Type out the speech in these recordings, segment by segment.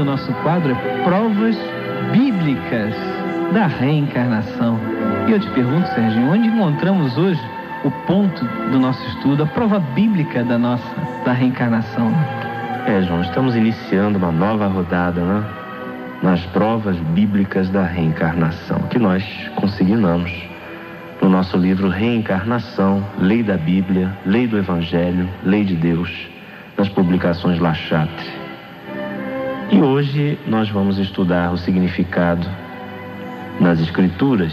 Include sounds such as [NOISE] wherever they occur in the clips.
do nosso quadro é Provas Bíblicas da Reencarnação. E eu te pergunto, Sérgio, onde encontramos hoje o ponto do nosso estudo, a prova bíblica da nossa da reencarnação? É, João, estamos iniciando uma nova rodada, né? Nas provas bíblicas da reencarnação, que nós consignamos no nosso livro Reencarnação, Lei da Bíblia, Lei do Evangelho, Lei de Deus, nas publicações Lachatre. E hoje nós vamos estudar o significado nas Escrituras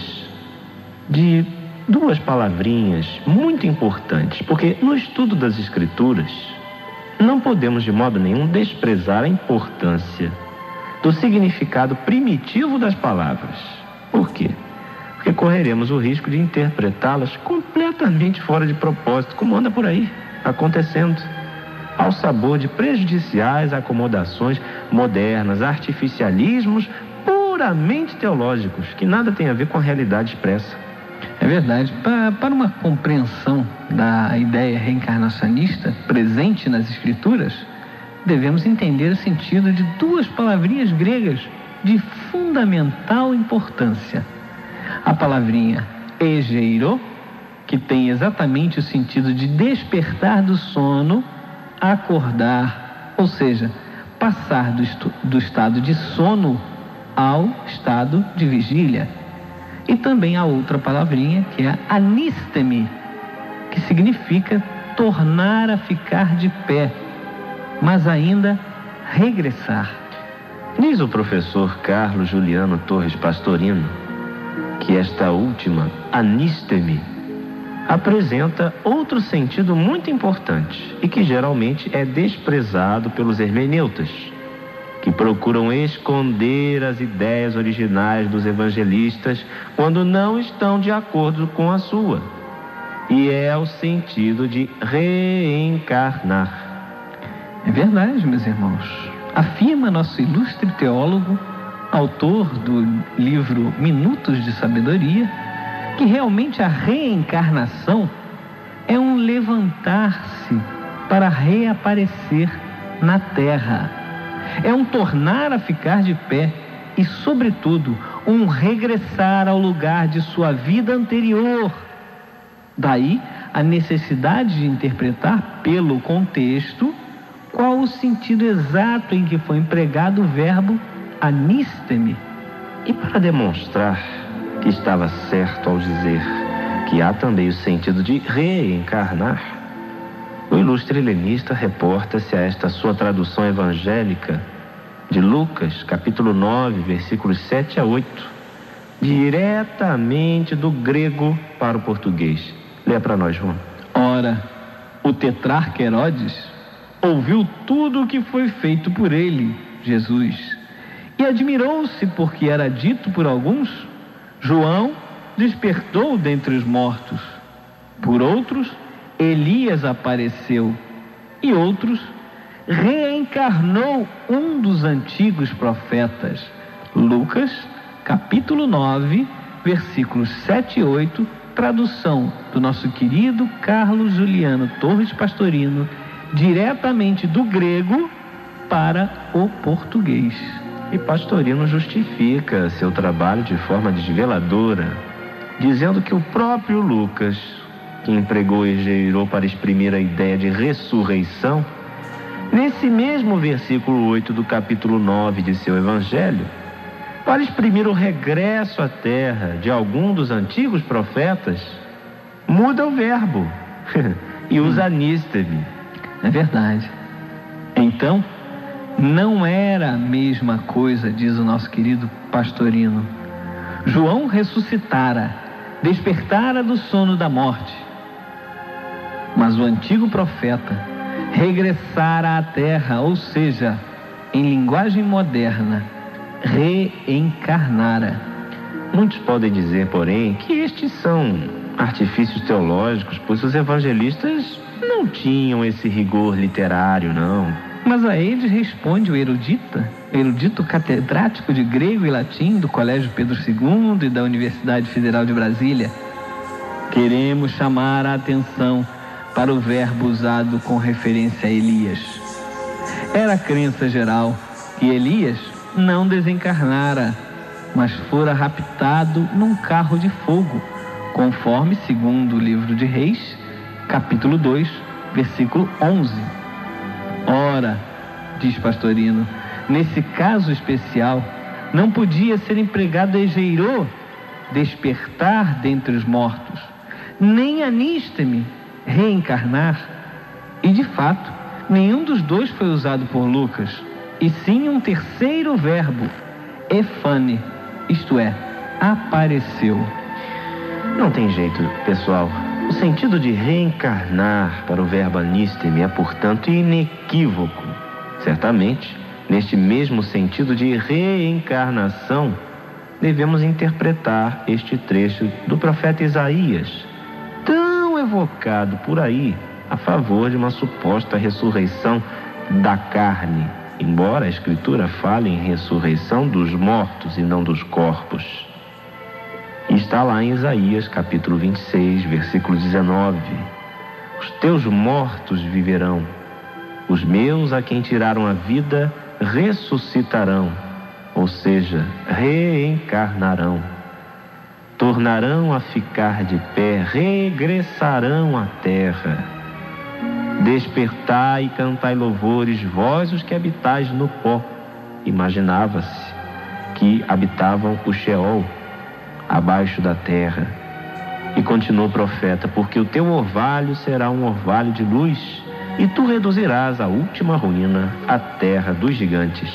de duas palavrinhas muito importantes, porque no estudo das Escrituras não podemos de modo nenhum desprezar a importância do significado primitivo das palavras. Por quê? Porque correremos o risco de interpretá-las completamente fora de propósito, como anda por aí acontecendo ao sabor de prejudiciais acomodações modernas, artificialismos puramente teológicos, que nada tem a ver com a realidade expressa. É verdade. Para, uma compreensão da ideia reencarnacionista presente nas Escrituras, devemos entender o sentido de duas palavrinhas gregas de fundamental importância. A palavrinha egeiro, que tem exatamente o sentido de despertar do sono acordar, ou seja, passar do, do estado de sono ao estado de vigília. E também a outra palavrinha que é anisteme, que significa tornar a ficar de pé, mas ainda regressar. Diz o professor Carlos Juliano Torres Pastorino que esta última, anisteme, apresenta outro sentido muito importante e que geralmente é desprezado pelos hermeneutas, que procuram esconder as ideias originais dos evangelistas quando não estão de acordo com a sua. E é o sentido de reencarnar. É verdade, meus irmãos. Afirma nosso ilustre teólogo, autor do livro Minutos de Sabedoria, que realmente a reencarnação é um levantar-se para reaparecer na terra. É um tornar a ficar de pé e, sobretudo, um regressar ao lugar de sua vida anterior. Daí a necessidade de interpretar pelo contexto qual o sentido exato em que foi empregado o verbo anisteme. E para demonstrar que estava certo ao dizer que há também o sentido de reencarnar, o ilustre helenista reporta-se a esta sua tradução evangélica de Lucas, capítulo 9, versículos 7 a 8, diretamente do grego para o português. Leia para nós, João. Ora, o tetrarca Herodes ouviu tudo o que foi feito por ele, Jesus, e admirou-se porque era dito por alguns João despertou dentre os mortos. Por outros, Elias apareceu. E outros, reencarnou um dos antigos profetas. Lucas, capítulo 9, versículos 7 e 8, tradução do nosso querido Carlos Juliano Torres Pastorino, diretamente do grego para o português. E Pastorino justifica seu trabalho de forma desveladora, dizendo que o próprio Lucas, que empregou e gerou para exprimir a ideia de ressurreição, nesse mesmo versículo 8 do capítulo 9 de seu evangelho, para exprimir o regresso à terra de algum dos antigos profetas, muda o verbo [LAUGHS] e usa anísteme. É verdade. Então, não era a mesma coisa, diz o nosso querido pastorino. João ressuscitara, despertara do sono da morte. Mas o antigo profeta regressara à terra, ou seja, em linguagem moderna, reencarnara. Muitos podem dizer, porém, que estes são artifícios teológicos, pois os evangelistas não tinham esse rigor literário, não. Mas a eles responde o erudita, erudito catedrático de grego e latim do Colégio Pedro II e da Universidade Federal de Brasília. Queremos chamar a atenção para o verbo usado com referência a Elias. Era a crença geral que Elias não desencarnara, mas fora raptado num carro de fogo, conforme segundo o livro de Reis, capítulo 2, versículo 11. Ora, diz Pastorino, nesse caso especial, não podia ser empregado Egeirô despertar dentre os mortos, nem Anísteme reencarnar. E de fato, nenhum dos dois foi usado por Lucas, e sim um terceiro verbo, efane, isto é, apareceu. Não tem jeito, pessoal. O sentido de reencarnar para o verbo anisteme é, portanto, inequívoco. Certamente, neste mesmo sentido de reencarnação, devemos interpretar este trecho do profeta Isaías, tão evocado por aí a favor de uma suposta ressurreição da carne, embora a Escritura fale em ressurreição dos mortos e não dos corpos. Está lá em Isaías capítulo 26, versículo 19: Os teus mortos viverão, os meus a quem tiraram a vida ressuscitarão ou seja, reencarnarão, tornarão a ficar de pé, regressarão à terra. Despertai e cantai louvores, vós os que habitais no pó. Imaginava-se que habitavam o Sheol, abaixo da terra. E continuou o profeta: Porque o teu orvalho será um orvalho de luz, e tu reduzirás a última ruína, a terra dos gigantes.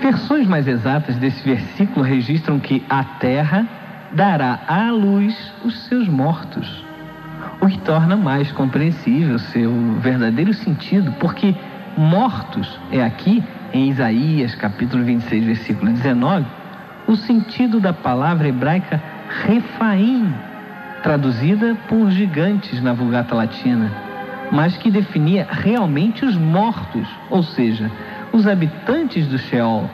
Versões mais exatas desse versículo registram que a terra dará à luz os seus mortos, o que torna mais compreensível seu verdadeiro sentido, porque mortos é aqui, em Isaías capítulo 26, versículo 19, o sentido da palavra hebraica refaim, traduzida por gigantes na Vulgata Latina, mas que definia realmente os mortos, ou seja, os habitantes do Sheol,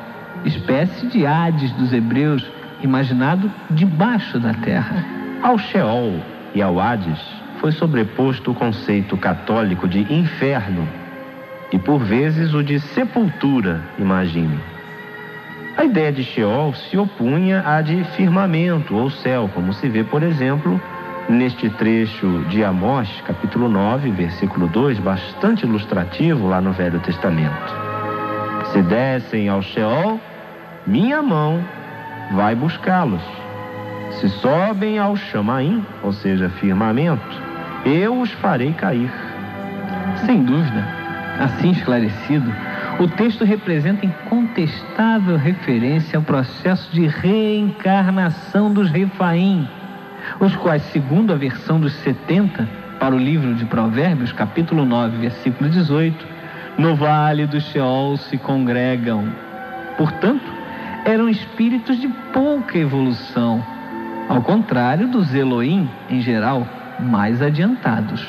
espécie de Hades dos hebreus, imaginado debaixo da terra. Ao Sheol e ao Hades foi sobreposto o conceito católico de inferno e, por vezes, o de sepultura, imagine. A ideia de Sheol se opunha à de firmamento ou céu, como se vê, por exemplo, neste trecho de Amós, capítulo 9, versículo 2, bastante ilustrativo lá no Velho Testamento. Se descem ao Sheol, minha mão vai buscá-los. Se sobem ao Chamaim, ou seja, firmamento, eu os farei cair. Sem dúvida, assim esclarecido, o texto representa incontestável referência ao processo de reencarnação dos Refaim, os quais, segundo a versão dos 70 para o livro de Provérbios, capítulo 9, versículo 18, no vale do Sheol se congregam. Portanto, eram espíritos de pouca evolução, ao contrário dos Elohim, em geral, mais adiantados.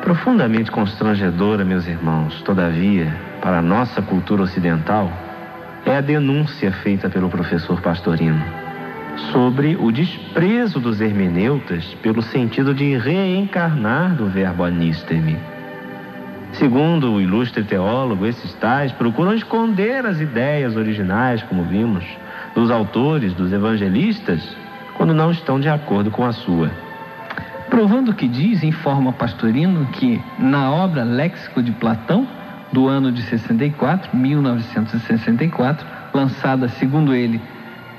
Profundamente constrangedora, meus irmãos, todavia, para a nossa cultura ocidental, é a denúncia feita pelo professor Pastorino sobre o desprezo dos hermeneutas pelo sentido de reencarnar do verbo anisteme. Segundo o ilustre teólogo, esses tais procuram esconder as ideias originais, como vimos, dos autores, dos evangelistas, quando não estão de acordo com a sua. Provando que diz, informa Pastorino que na obra Léxico de Platão, do ano de 64, 1964, lançada, segundo ele,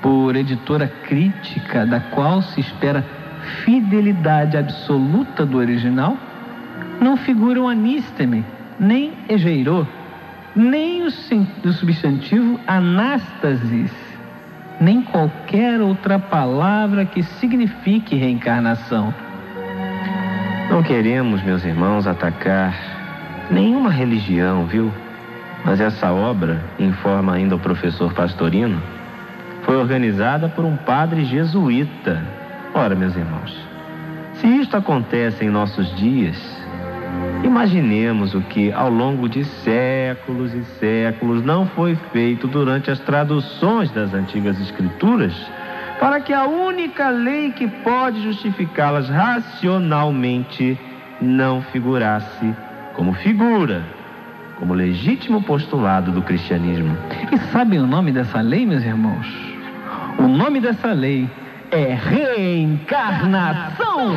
por editora crítica, da qual se espera fidelidade absoluta do original, não figuram anísteme, nem egeirô, nem o, o substantivo anástasis, nem qualquer outra palavra que signifique reencarnação. Não queremos, meus irmãos, atacar nenhuma religião, viu? Mas essa obra, informa ainda o professor Pastorino, foi organizada por um padre jesuíta. Ora, meus irmãos, se isto acontece em nossos dias, Imaginemos o que, ao longo de séculos e séculos, não foi feito durante as traduções das antigas Escrituras, para que a única lei que pode justificá-las racionalmente não figurasse como figura como legítimo postulado do cristianismo. E sabem o nome dessa lei, meus irmãos? O nome dessa lei é reencarnação.